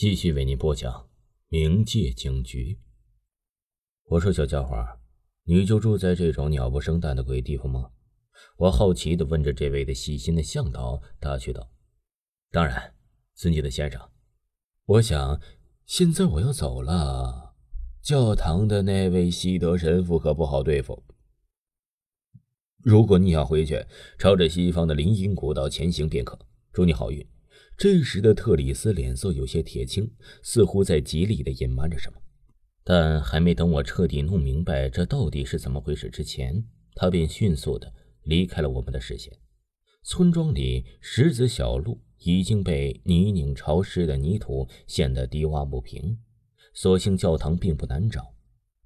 继续为您播讲《冥界警局》。我说：“小家伙，你就住在这种鸟不生蛋的鬼地方吗？”我好奇的问着这位的细心的向导，他却道：“当然，尊敬的先生，我想现在我要走了，教堂的那位西德神父可不好对付。如果你要回去，朝着西方的林荫古道前行便可。祝你好运。”这时的特里斯脸色有些铁青，似乎在极力的隐瞒着什么。但还没等我彻底弄明白这到底是怎么回事之前，他便迅速的离开了我们的视线。村庄里石子小路已经被泥泞潮湿的泥土陷得低洼不平，所幸教堂并不难找。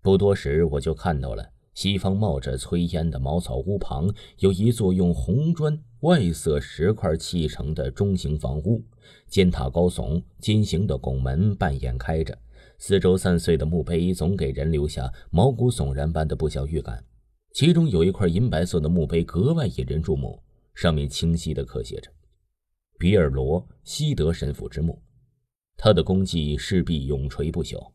不多时，我就看到了。西方冒着炊烟的茅草屋旁，有一座用红砖外色石块砌成的中型房屋，尖塔高耸，金形的拱门半掩开着，四周散碎的墓碑总给人留下毛骨悚然般的不祥预感。其中有一块银白色的墓碑格外引人注目，上面清晰地刻写着“比尔罗·西德神父之墓”，他的功绩势必永垂不朽。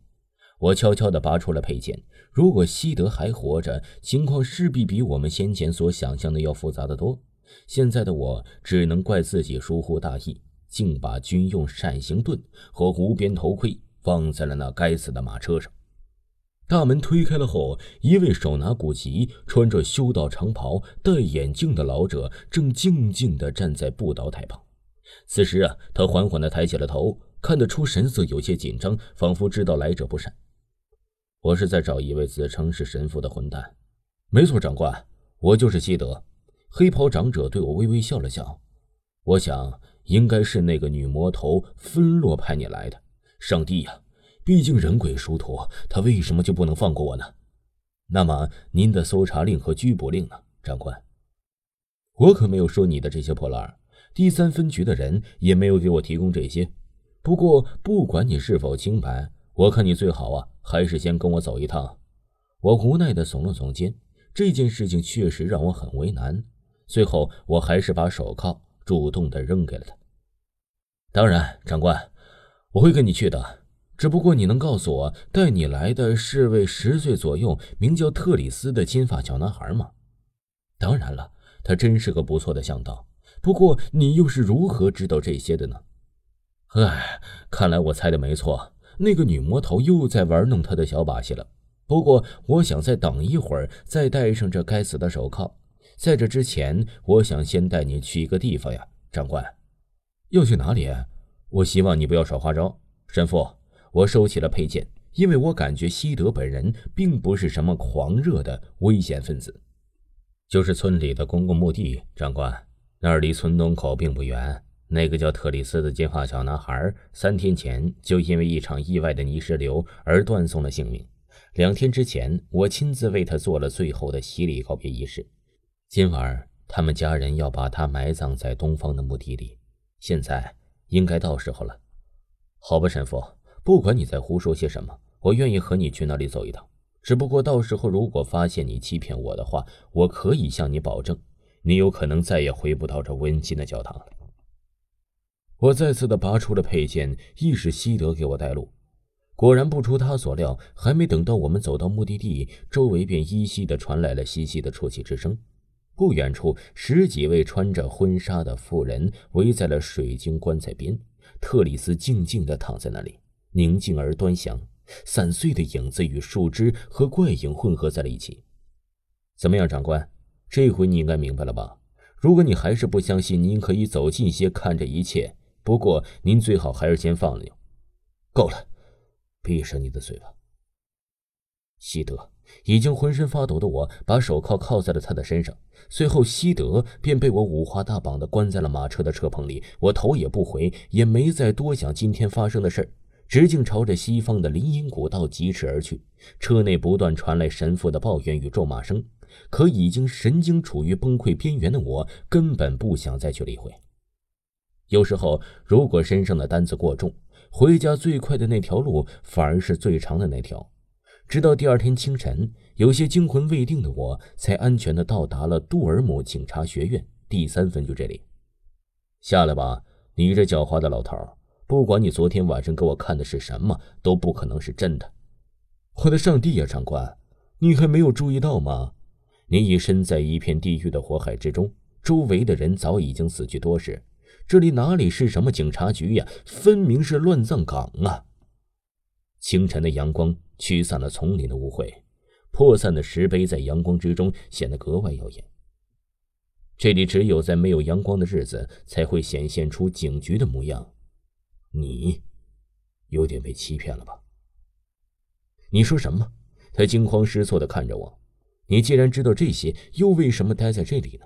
我悄悄地拔出了佩剑。如果西德还活着，情况势必比我们先前所想象的要复杂的多。现在的我只能怪自己疏忽大意，竟把军用扇形盾和无边头盔放在了那该死的马车上。大门推开了后，一位手拿古籍、穿着修道长袍、戴眼镜的老者正静静地站在布道台旁。此时啊，他缓缓地抬起了头，看得出神色有些紧张，仿佛知道来者不善。我是在找一位自称是神父的混蛋。没错，长官，我就是西德。黑袍长者对我微微笑了笑。我想应该是那个女魔头芬洛派你来的。上帝呀，毕竟人鬼殊途，他为什么就不能放过我呢？那么您的搜查令和拘捕令呢，长官？我可没有说你的这些破烂儿。第三分局的人也没有给我提供这些。不过不管你是否清白。我看你最好啊，还是先跟我走一趟。我无奈的耸了耸肩，这件事情确实让我很为难。最后，我还是把手铐主动的扔给了他。当然，长官，我会跟你去的。只不过，你能告诉我，带你来的是位十岁左右、名叫特里斯的金发小男孩吗？当然了，他真是个不错的向导。不过，你又是如何知道这些的呢？唉，看来我猜的没错。那个女魔头又在玩弄他的小把戏了。不过，我想再等一会儿，再戴上这该死的手铐。在这之前，我想先带你去一个地方呀，长官。要去哪里？我希望你不要耍花招。神父，我收起了佩剑，因为我感觉西德本人并不是什么狂热的危险分子。就是村里的公共墓地，长官，那儿离村东口并不远。那个叫特里斯的金发小男孩，三天前就因为一场意外的泥石流而断送了性命。两天之前，我亲自为他做了最后的洗礼告别仪式。今晚，他们家人要把他埋葬在东方的墓地里。现在应该到时候了。好吧，神父，不管你在胡说些什么，我愿意和你去那里走一趟。只不过到时候如果发现你欺骗我的话，我可以向你保证，你有可能再也回不到这温馨的教堂了。我再次的拔出了佩剑，亦是西德给我带路。果然不出他所料，还没等到我们走到目的地，周围便依稀的传来了稀稀的啜泣之声。不远处，十几位穿着婚纱的妇人围在了水晶棺材边。特里斯静静的躺在那里，宁静而端详。散碎的影子与树枝和怪影混合在了一起。怎么样，长官？这回你应该明白了吧？如果你还是不相信，您可以走近些看这一切。不过，您最好还是先放了。够了，闭上你的嘴巴。西德已经浑身发抖的我，把手铐铐在了他的身上。随后，西德便被我五花大绑的关在了马车的车棚里。我头也不回，也没再多想今天发生的事儿，直径朝着西方的林荫古道疾驰而去。车内不断传来神父的抱怨与咒骂声，可已经神经处于崩溃边缘的我，根本不想再去理会。有时候，如果身上的担子过重，回家最快的那条路反而是最长的那条。直到第二天清晨，有些惊魂未定的我，才安全的到达了杜尔姆警察学院第三分局这里。下来吧，你这狡猾的老头！不管你昨天晚上给我看的是什么，都不可能是真的。我的上帝呀，长官，你还没有注意到吗？你已身在一片地狱的火海之中，周围的人早已经死去多时。这里哪里是什么警察局呀？分明是乱葬岗啊！清晨的阳光驱散了丛林的污秽，破散的石碑在阳光之中显得格外耀眼。这里只有在没有阳光的日子，才会显现出警局的模样。你，有点被欺骗了吧？你说什么？他惊慌失措的看着我。你既然知道这些，又为什么待在这里呢？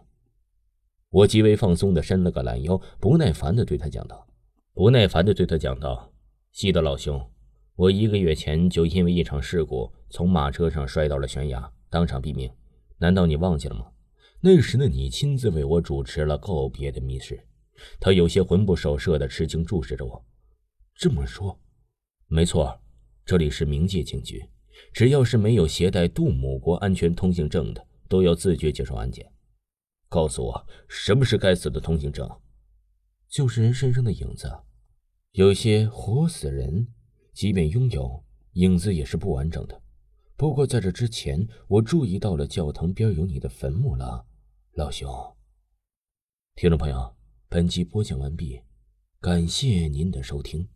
我极为放松的伸了个懒腰，不耐烦的对他讲道：“不耐烦的对他讲道，西德老兄，我一个月前就因为一场事故从马车上摔到了悬崖，当场毙命。难道你忘记了吗？那时的你亲自为我主持了告别的密室。”他有些魂不守舍的吃惊注视着我。这么说，没错，这里是冥界警局，只要是没有携带杜姆国安全通行证的，都要自觉接受安检。告诉我，什么是该死的通行证？就是人身上的影子。有些活死人，即便拥有影子，也是不完整的。不过在这之前，我注意到了教堂边有你的坟墓了，老兄。听众朋友，本集播讲完毕，感谢您的收听。